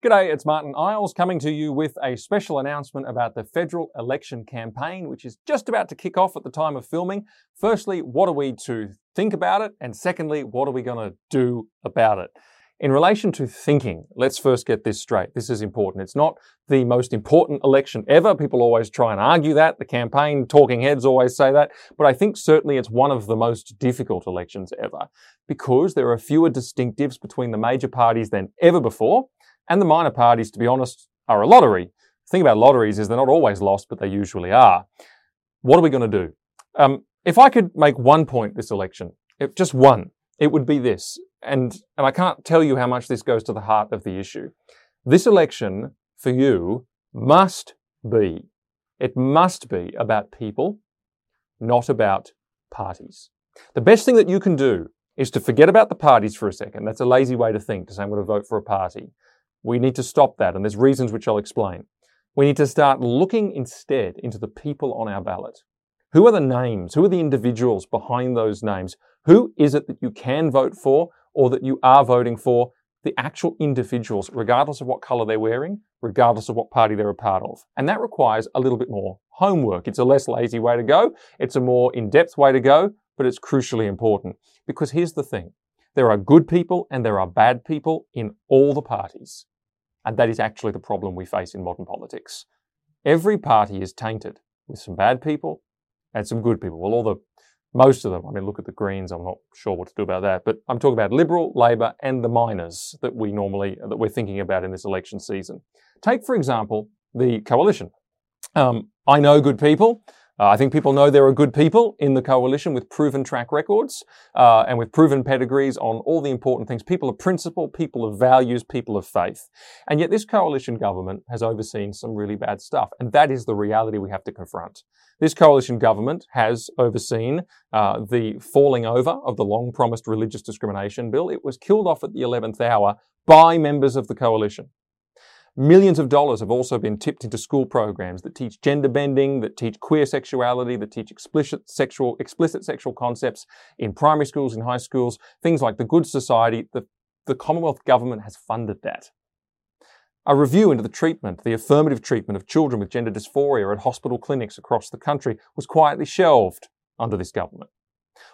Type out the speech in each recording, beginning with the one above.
G'day, it's Martyn Iles coming to you with a special announcement about the federal election campaign, which is just about to kick off at the time of filming. Firstly, what are we to think about it? And secondly, what are we going to do about it? In relation to thinking, let's first get this straight. This is important. It's not the most important election ever. People always try and argue that. The campaign talking heads always say that. But I think certainly it's one of the most difficult elections ever because there are fewer distinctives between the major parties than ever before. And the minor parties, to be honest, are a lottery. The thing about lotteries is they're not always lost, but they usually are. What are we going to do? Um, if I could make one point this election, if just one, it would be this. And, and I can't tell you how much this goes to the heart of the issue. This election for you must be, it must be about people, not about parties. The best thing that you can do is to forget about the parties for a second. That's a lazy way to think, to say I'm going to vote for a party. We need to stop that, and there's reasons which I'll explain. We need to start looking instead into the people on our ballot. Who are the names? Who are the individuals behind those names? Who is it that you can vote for or that you are voting for? The actual individuals, regardless of what colour they're wearing, regardless of what party they're a part of. And that requires a little bit more homework. It's a less lazy way to go. It's a more in-depth way to go, but it's crucially important. Because here's the thing. There are good people and there are bad people in all the parties. And that is actually the problem we face in modern politics. Every party is tainted with some bad people and some good people. Well, all the, most of them, I mean, look at the Greens, I'm not sure what to do about that, but I'm talking about Liberal, Labor, and the minors that we normally, that we're thinking about in this election season. Take, for example, the coalition. Um, I know good people. Uh, I think people know there are good people in the coalition with proven track records uh, and with proven pedigrees on all the important things. People of principle, people of values, people of faith. And yet this coalition government has overseen some really bad stuff. And that is the reality we have to confront. This coalition government has overseen uh, the falling over of the long promised religious discrimination bill. It was killed off at the 11th hour by members of the coalition. Millions of dollars have also been tipped into school programs that teach gender bending, that teach queer sexuality, that teach explicit sexual, explicit sexual concepts in primary schools, in high schools, things like the Good Society. The, the Commonwealth government has funded that. A review into the treatment, the affirmative treatment of children with gender dysphoria at hospital clinics across the country was quietly shelved under this government.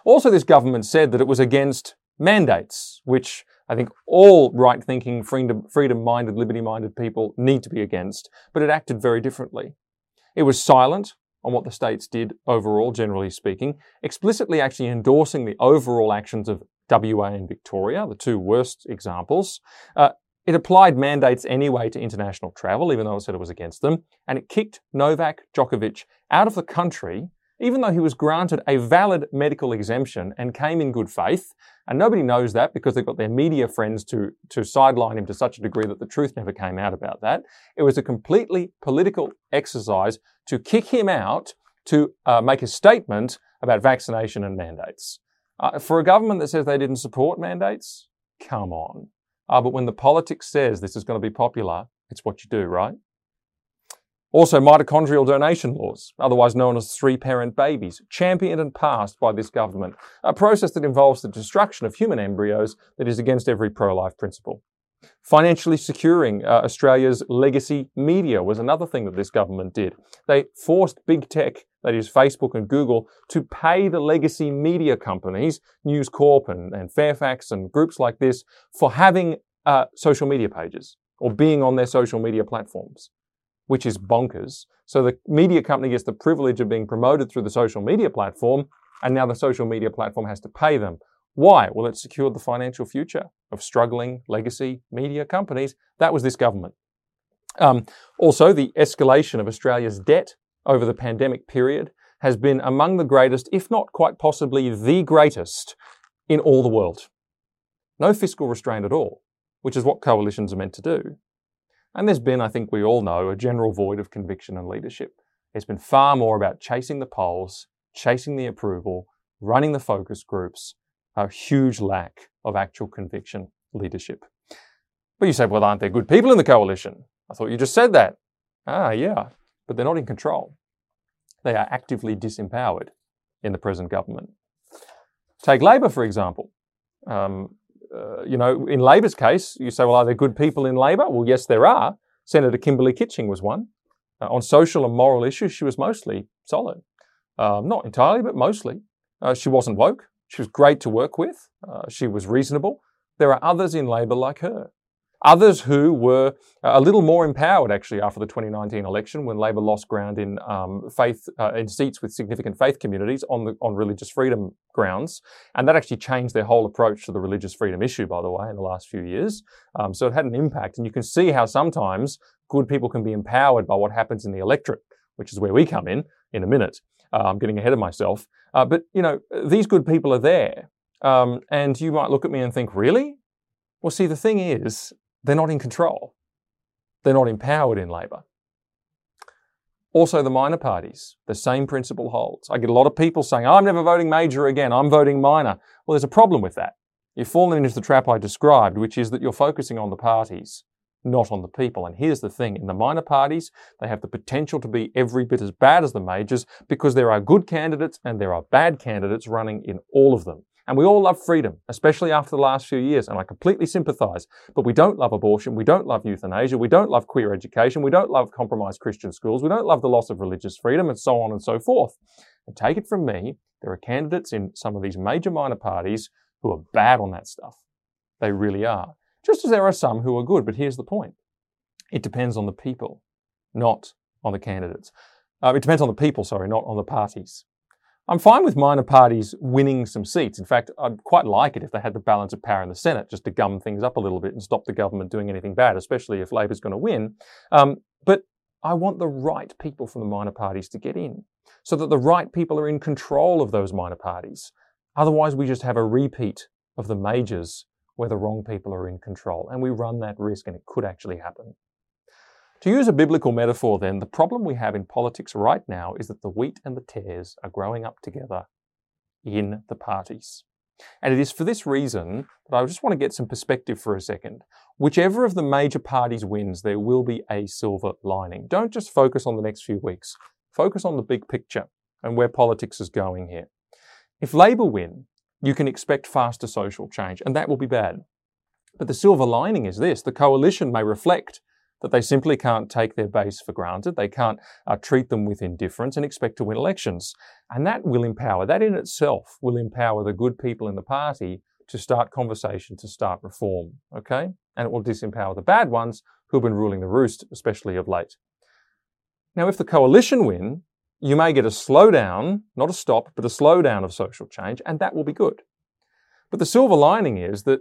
Also, this government said that it was against mandates, which I think all right thinking, freedom minded, liberty minded people need to be against, but it acted very differently. It was silent on what the states did overall, generally speaking, explicitly actually endorsing the overall actions of WA and Victoria, the two worst examples. Uh, it applied mandates anyway to international travel, even though it said it was against them, and it kicked Novak Djokovic out of the country even though he was granted a valid medical exemption and came in good faith, and nobody knows that because they've got their media friends to, to sideline him to such a degree that the truth never came out about that. It was a completely political exercise to kick him out to uh, make a statement about vaccination and mandates. Uh, for a government that says they didn't support mandates, come on. Uh, but when the politics says this is going to be popular, it's what you do, right? Also, mitochondrial donation laws, otherwise known as three parent babies, championed and passed by this government, a process that involves the destruction of human embryos that is against every pro life principle. Financially securing uh, Australia's legacy media was another thing that this government did. They forced big tech, that is Facebook and Google, to pay the legacy media companies, News Corp and, and Fairfax and groups like this, for having uh, social media pages or being on their social media platforms which is bonkers. So the media company gets the privilege of being promoted through the social media platform, and now the social media platform has to pay them. Why? Well, it secured the financial future of struggling legacy media companies. That was this government. Um, also, the escalation of Australia's debt over the pandemic period has been among the greatest, if not quite possibly the greatest, in all the world. No fiscal restraint at all, which is what coalitions are meant to do. And there's been, I think we all know, a general void of conviction and leadership. It's been far more about chasing the polls, chasing the approval, running the focus groups, a huge lack of actual conviction leadership. But you say, well, aren't there good people in the coalition? I thought you just said that. Ah, yeah, but they're not in control. They are actively disempowered in the present government. Take Labor, for example. Um, uh, you know, in Labor's case, you say, well, are there good people in Labor? Well, yes, there are. Senator Kimberley Kitching was one. Uh, on social and moral issues, she was mostly solid. Um, not entirely, but mostly. Uh, she wasn't woke. She was great to work with. Uh, she was reasonable. There are others in Labor like her. Others who were a little more empowered actually after the 2019 election when Labor lost ground in um, faith, uh, in seats with significant faith communities on the, on religious freedom grounds. And that actually changed their whole approach to the religious freedom issue, by the way, in the last few years. Um, so it had an impact. And you can see how sometimes good people can be empowered by what happens in the electorate, which is where we come in in a minute. Uh, I'm getting ahead of myself. Uh, but, you know, these good people are there. Um, and you might look at me and think, really? Well, see, the thing is, they're not in control. They're not empowered in Labor. Also, the minor parties, the same principle holds. I get a lot of people saying, oh, I'm never voting major again, I'm voting minor. Well, there's a problem with that. You've fallen into the trap I described, which is that you're focusing on the parties, not on the people. And here's the thing in the minor parties, they have the potential to be every bit as bad as the majors because there are good candidates and there are bad candidates running in all of them. And we all love freedom, especially after the last few years, and I completely sympathize. But we don't love abortion, we don't love euthanasia, we don't love queer education, we don't love compromised Christian schools, we don't love the loss of religious freedom, and so on and so forth. And take it from me, there are candidates in some of these major minor parties who are bad on that stuff. They really are. Just as there are some who are good, but here's the point. It depends on the people, not on the candidates. Uh, it depends on the people, sorry, not on the parties. I'm fine with minor parties winning some seats. In fact, I'd quite like it if they had the balance of power in the Senate just to gum things up a little bit and stop the government doing anything bad, especially if Labor's going to win. Um, but I want the right people from the minor parties to get in so that the right people are in control of those minor parties. Otherwise, we just have a repeat of the majors where the wrong people are in control. And we run that risk and it could actually happen. To use a biblical metaphor, then, the problem we have in politics right now is that the wheat and the tares are growing up together in the parties. And it is for this reason that I just want to get some perspective for a second. Whichever of the major parties wins, there will be a silver lining. Don't just focus on the next few weeks. Focus on the big picture and where politics is going here. If Labour win, you can expect faster social change, and that will be bad. But the silver lining is this the coalition may reflect that they simply can't take their base for granted. They can't uh, treat them with indifference and expect to win elections. And that will empower, that in itself will empower the good people in the party to start conversation, to start reform. Okay? And it will disempower the bad ones who've been ruling the roost, especially of late. Now, if the coalition win, you may get a slowdown, not a stop, but a slowdown of social change, and that will be good. But the silver lining is that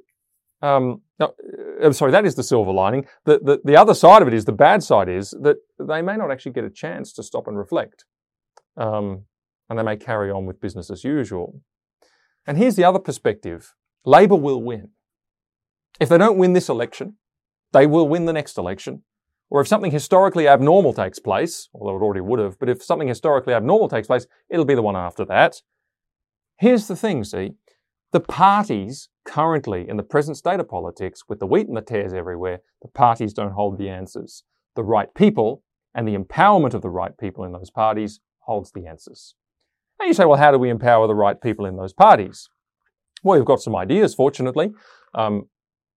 um, no, I'm sorry, that is the silver lining. The, the, the other side of it is, the bad side is that they may not actually get a chance to stop and reflect. Um, and they may carry on with business as usual. And here's the other perspective Labor will win. If they don't win this election, they will win the next election. Or if something historically abnormal takes place, although it already would have, but if something historically abnormal takes place, it'll be the one after that. Here's the thing, see, the parties currently, in the present state of politics, with the wheat and the tares everywhere, the parties don't hold the answers. The right people and the empowerment of the right people in those parties holds the answers. And you say, well, how do we empower the right people in those parties? Well, we've got some ideas, fortunately. Um,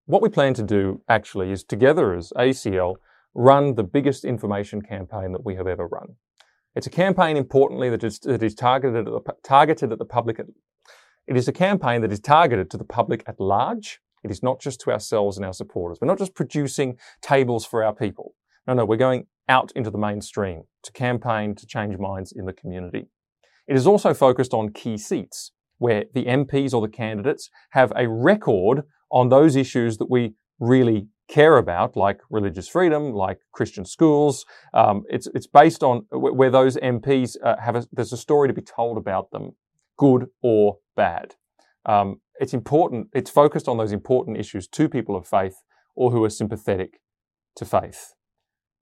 what we plan to do actually is together as ACL run the biggest information campaign that we have ever run. It's a campaign, importantly, that is, that is targeted, at the, targeted at the public it is a campaign that is targeted to the public at large. It is not just to ourselves and our supporters. We're not just producing tables for our people. No, no, we're going out into the mainstream to campaign to change minds in the community. It is also focused on key seats where the MPs or the candidates have a record on those issues that we really care about, like religious freedom, like Christian schools. Um, it's, it's based on where those MPs uh, have a, there's a story to be told about them good or bad. Um, it's important, it's focused on those important issues to people of faith or who are sympathetic to faith.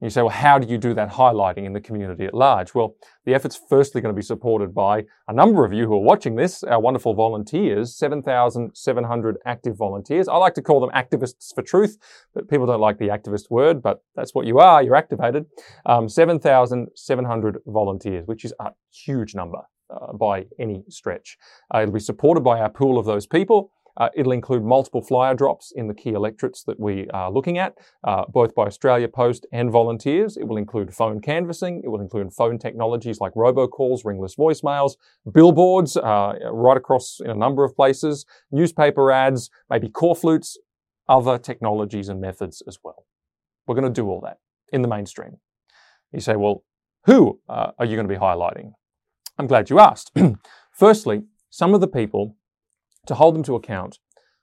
You say, well, how do you do that highlighting in the community at large? Well, the effort's firstly going to be supported by a number of you who are watching this, our wonderful volunteers, 7,700 active volunteers. I like to call them activists for truth, but people don't like the activist word, but that's what you are. You're activated. Um, 7,700 volunteers, which is a huge number uh, by any stretch. Uh, it'll be supported by our pool of those people. Uh, it'll include multiple flyer drops in the key electorates that we are looking at, uh, both by Australia Post and volunteers. It will include phone canvassing. It will include phone technologies like robocalls, ringless voicemails, billboards uh, right across in a number of places, newspaper ads, maybe corflutes, other technologies and methods as well. We're going to do all that in the mainstream. You say, well, who uh, are you going to be highlighting? I'm glad you asked. Firstly, some of the people, to hold them to account,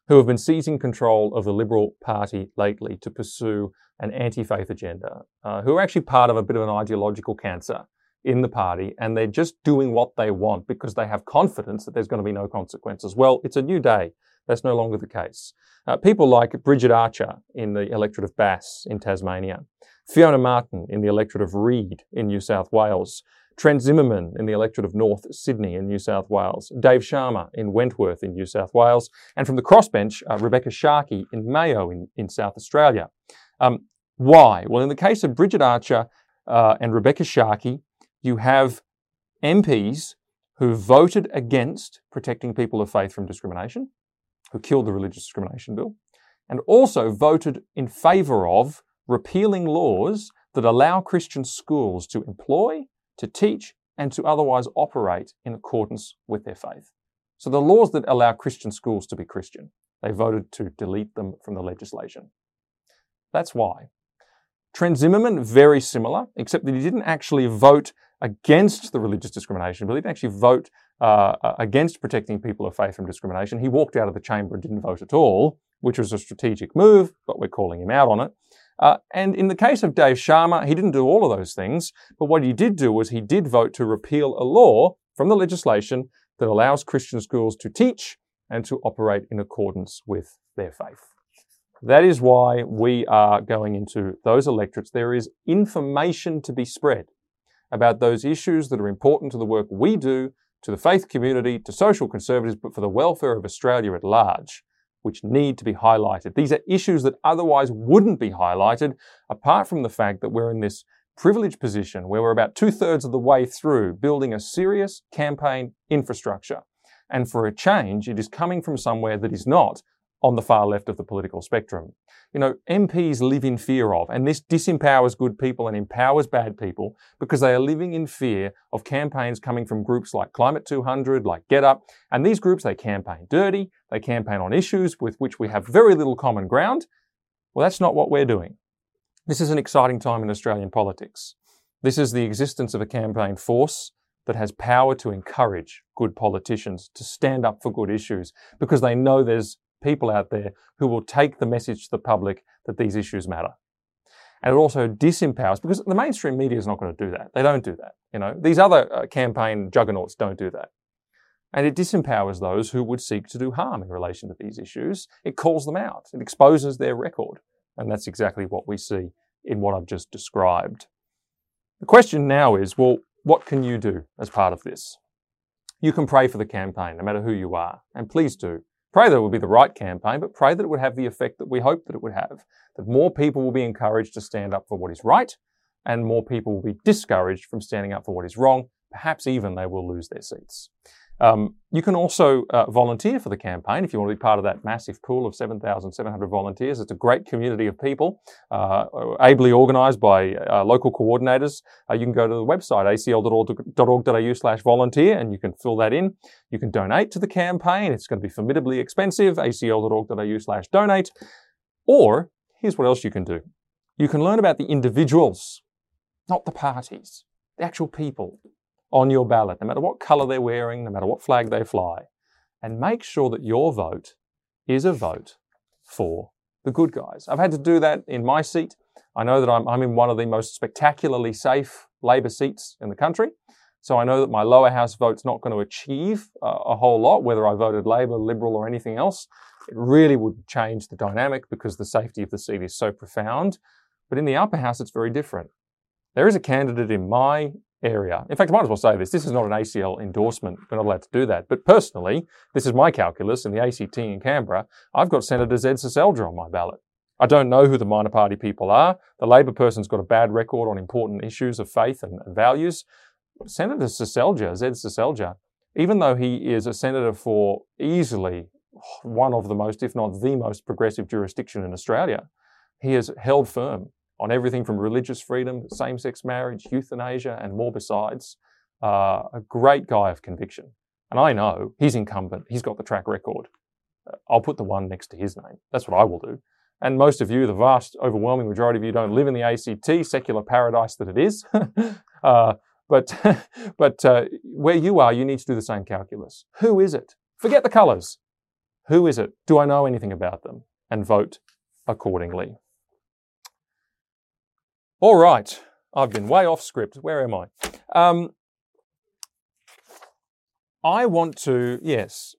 who have been seizing control of the Liberal Party lately to pursue an anti faith agenda, uh, who are actually part of a bit of an ideological cancer in the party, and they're just doing what they want because they have confidence that there's going to be no consequences. Well, it's a new day. That's no longer the case. Uh, people like Bridget Archer in the electorate of Bass in Tasmania, Fiona Martin in the electorate of Reid in New South Wales, Trent Zimmerman in the electorate of North Sydney in New South Wales, Dave Sharma in Wentworth in New South Wales, and from the crossbench, uh, Rebekha Sharkie in Mayo in, in South Australia. Um, why? Well, in the case of Bridget Archer uh, and Rebekha Sharkie, you have MPs who voted against protecting people of faith from discrimination, who killed the Religious Discrimination Bill, and also voted in favour of repealing laws that allow Christian schools to employ, to teach, and to otherwise operate in accordance with their faith. So the laws that allow Christian schools to be Christian, they voted to delete them from the legislation. That's why. Trent Zimmerman, very similar, except that he didn't actually vote against the religious discrimination bill. He didn't actually vote uh, uh, against protecting people of faith from discrimination. He walked out of the chamber and didn't vote at all, which was a strategic move, but we're calling him out on it. Uh, and in the case of Dave Sharma, he didn't do all of those things, but what he did do was he did vote to repeal a law from the legislation that allows Christian schools to teach and to operate in accordance with their faith. That is why we are going into those electorates. There is information to be spread about those issues that are important to the work we do, to the faith community, to social conservatives, but for the welfare of Australia at large, which need to be highlighted. These are issues that otherwise wouldn't be highlighted, apart from the fact that we're in this privileged position where we're about two thirds of the way through building a serious campaign infrastructure. And for a change, it is coming from somewhere that is not on the far left of the political spectrum. You know, MPs live in fear of, and this disempowers good people and empowers bad people because they are living in fear of campaigns coming from groups like Climate 200, like Get Up. And these groups, they campaign dirty, they campaign on issues with which we have very little common ground. Well, that's not what we're doing. This is an exciting time in Australian politics. This is the existence of a campaign force that has power to encourage good politicians to stand up for good issues because they know there's people out there who will take the message to the public that these issues matter. And it also disempowers, because the mainstream media is not going to do that. They don't do that. You know, these other uh, campaign juggernauts don't do that. And it disempowers those who would seek to do harm in relation to these issues. It calls them out. It exposes their record. And that's exactly what we see in what I've just described. The question now is, well, what can you do as part of this? You can pray for the campaign, no matter who you are. And please do. Pray that it will be the right campaign, but pray that it would have the effect that we hope that it would have. That more people will be encouraged to stand up for what is right, and more people will be discouraged from standing up for what is wrong. Perhaps even they will lose their seats. Um, you can also uh, volunteer for the campaign if you want to be part of that massive pool of 7,700 volunteers. It's a great community of people, uh, ably organised by uh, local coordinators. Uh, you can go to the website acl.org.au slash volunteer and you can fill that in. You can donate to the campaign. It's going to be formidably expensive, acl.org.au slash donate. Or here's what else you can do. You can learn about the individuals, not the parties, the actual people on your ballot, no matter what colour they're wearing, no matter what flag they fly, and make sure that your vote is a vote for the good guys. I've had to do that in my seat. I know that I'm, I'm in one of the most spectacularly safe Labor seats in the country. So I know that my lower house vote's not going to achieve a whole lot, whether I voted Labor, Liberal, or anything else. It really would change the dynamic because the safety of the seat is so profound. But in the upper house, it's very different. There is a candidate in my area. In fact, I might as well say this. This is not an ACL endorsement. We're not allowed to do that. But personally, this is my calculus in the ACT in Canberra. I've got Senator Zed Seselja on my ballot. I don't know who the minor party people are. The Labor person's got a bad record on important issues of faith and, and values. Senator Seselja, Zed Seselja, even though he is a senator for easily one of the most, if not the most progressive jurisdiction in Australia, he has held firm on everything from religious freedom, same sex marriage, euthanasia, and more besides. Uh, a great guy of conviction. And I know he's incumbent, he's got the track record. I'll put the one next to his name. That's what I will do. And most of you, the vast, overwhelming majority of you, don't live in the ACT, secular paradise that it is. uh, but but uh, where you are, you need to do the same calculus. Who is it? Forget the colours. Who is it? Do I know anything about them? And vote accordingly. All right, I've been way off script. Where am I? Um, I want to, yes,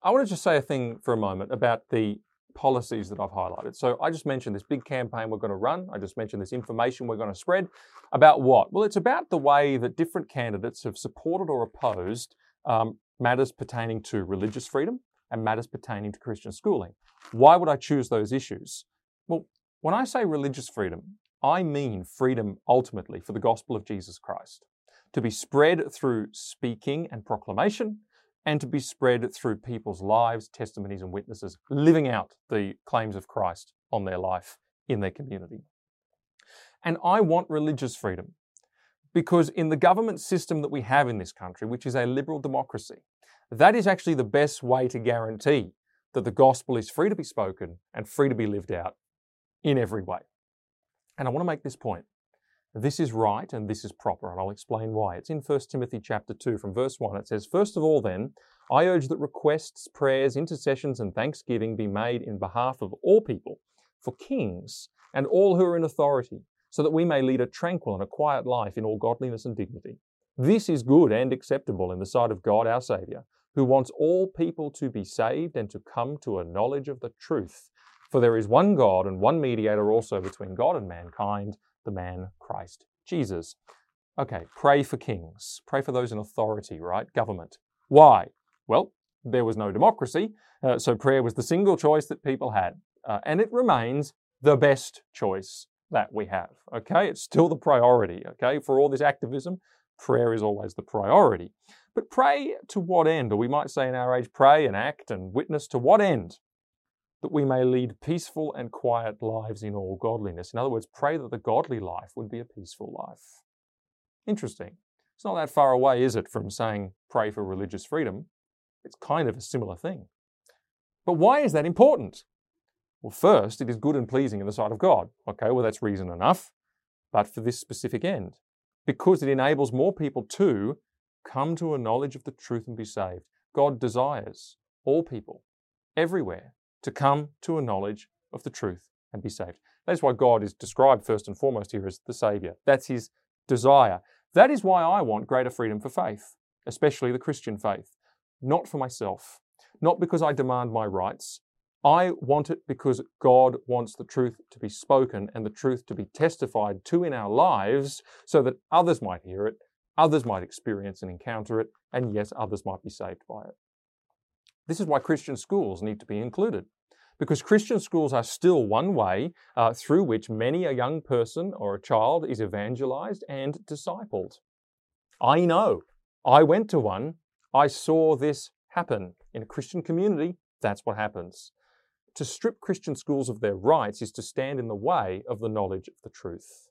I want to just say a thing for a moment about the policies that I've highlighted. So I just mentioned this big campaign we're going to run. I just mentioned this information we're going to spread. About what? Well, it's about the way that different candidates have supported or opposed um, matters pertaining to religious freedom and matters pertaining to Christian schooling. Why would I choose those issues? Well, when I say religious freedom, I mean freedom ultimately for the gospel of Jesus Christ to be spread through speaking and proclamation and to be spread through people's lives, testimonies, and witnesses, living out the claims of Christ on their life in their community. And I want religious freedom because in the government system that we have in this country, which is a liberal democracy, that is actually the best way to guarantee that the gospel is free to be spoken and free to be lived out in every way. And I want to make this point. This is right and this is proper, and I'll explain why. It's in 1 Timothy chapter 2 from verse 1. It says, First of all, then, I urge that requests, prayers, intercessions, and thanksgiving be made in behalf of all people, for kings and all who are in authority, so that we may lead a tranquil and a quiet life in all godliness and dignity. This is good and acceptable in the sight of God our Saviour, who wants all people to be saved and to come to a knowledge of the truth. For there is one God and one mediator also between God and mankind, the man Christ Jesus. Okay, pray for kings. Pray for those in authority, right? Government. Why? Well, there was no democracy, uh, so prayer was the single choice that people had. Uh, and it remains the best choice that we have. Okay, it's still the priority. Okay, for all this activism, prayer is always the priority. But pray to what end? Or we might say in our age, pray and act and witness to what end? That we may lead peaceful and quiet lives in all godliness. In other words, pray that the godly life would be a peaceful life. Interesting. It's not that far away, is it, from saying pray for religious freedom? It's kind of a similar thing. But why is that important? Well, first, it is good and pleasing in the sight of God. Okay, well, that's reason enough. But for this specific end, because it enables more people to come to a knowledge of the truth and be saved. God desires all people, everywhere, to come to a knowledge of the truth and be saved. That's why God is described first and foremost here as the Saviour. That's his desire. That is why I want greater freedom for faith, especially the Christian faith. Not for myself, not because I demand my rights. I want it because God wants the truth to be spoken and the truth to be testified to in our lives so that others might hear it, others might experience and encounter it, and yes, others might be saved by it. This is why Christian schools need to be included. Because Christian schools are still one way uh, through which many a young person or a child is evangelized and discipled. I know. I went to one. I saw this happen. In a Christian community, that's what happens. To strip Christian schools of their rights is to stand in the way of the knowledge of the truth.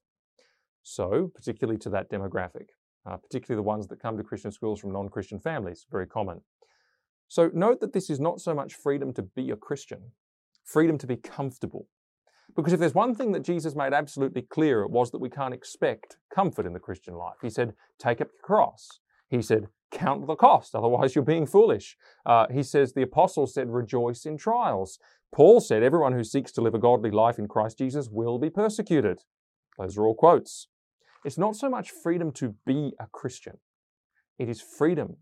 So, particularly to that demographic, uh, particularly the ones that come to Christian schools from non Christian families, very common. So note that this is not so much freedom to be a Christian, freedom to be comfortable. Because if there's one thing that Jesus made absolutely clear, it was that we can't expect comfort in the Christian life. He said, take up your cross. He said, count the cost, otherwise you're being foolish. Uh, he says, the apostles said, rejoice in trials. Paul said, everyone who seeks to live a godly life in Christ Jesus will be persecuted. Those are all quotes. It's not so much freedom to be a Christian, it is freedom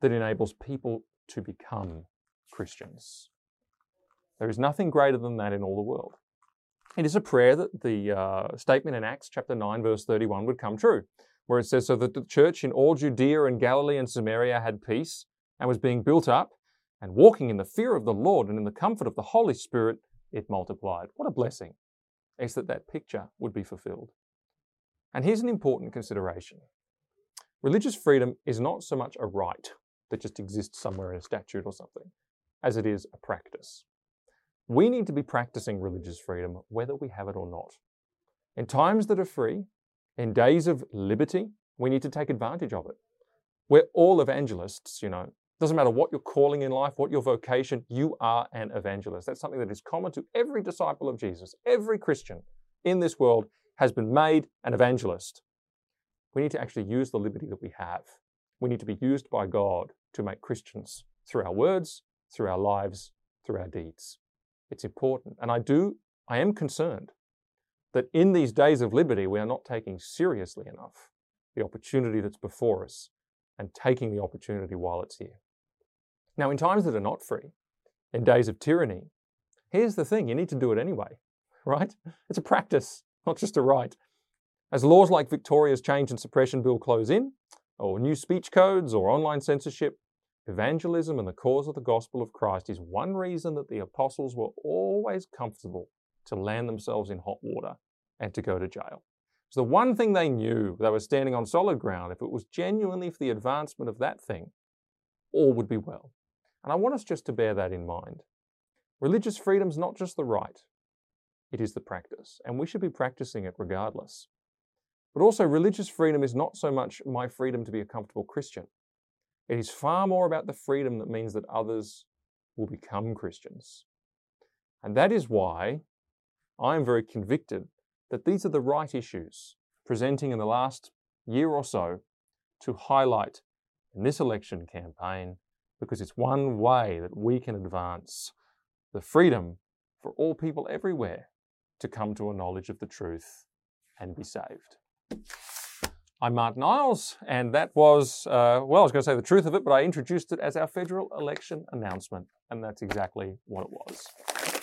that enables people to become Christians. There is nothing greater than that in all the world. It is a prayer that the uh, statement in Acts chapter 9, verse 31 would come true, where it says, So that the church in all Judea and Galilee and Samaria had peace and was being built up, and walking in the fear of the Lord and in the comfort of the Holy Spirit, it multiplied. What a blessing is that that picture would be fulfilled. And here's an important consideration religious freedom is not so much a right that just exists somewhere in a statute or something. as it is a practice. We need to be practicing religious freedom whether we have it or not. In times that are free, in days of liberty, we need to take advantage of it. We're all evangelists, you know. Doesn't matter what your calling in life, what your vocation, you are an evangelist. That's something that is common to every disciple of Jesus. Every Christian in this world has been made an evangelist. We need to actually use the liberty that we have. We need to be used by God to make Christians through our words, through our lives, through our deeds. It's important. And I do, I am concerned that in these days of liberty, we are not taking seriously enough the opportunity that's before us and taking the opportunity while it's here. Now, in times that are not free, in days of tyranny, here's the thing you need to do it anyway, right? It's a practice, not just a right. As laws like Victoria's Change and Suppression Bill close in, or new speech codes or online censorship, evangelism and the cause of the gospel of Christ is one reason that the apostles were always comfortable to land themselves in hot water and to go to jail. So the one thing they knew, they were standing on solid ground. If it was genuinely for the advancement of that thing, all would be well. And I want us just to bear that in mind. Religious freedom is not just the right, it is the practice, and we should be practicing it regardless. But also, religious freedom is not so much my freedom to be a comfortable Christian. It is far more about the freedom that means that others will become Christians. And that is why I am very convicted that these are the right issues presenting in the last year or so to highlight in this election campaign because it's one way that we can advance the freedom for all people everywhere to come to a knowledge of the truth and be saved. I'm Martyn Iles, and that was, uh, well, I was going to say the truth of it, but I introduced it as our federal election announcement, and that's exactly what it was.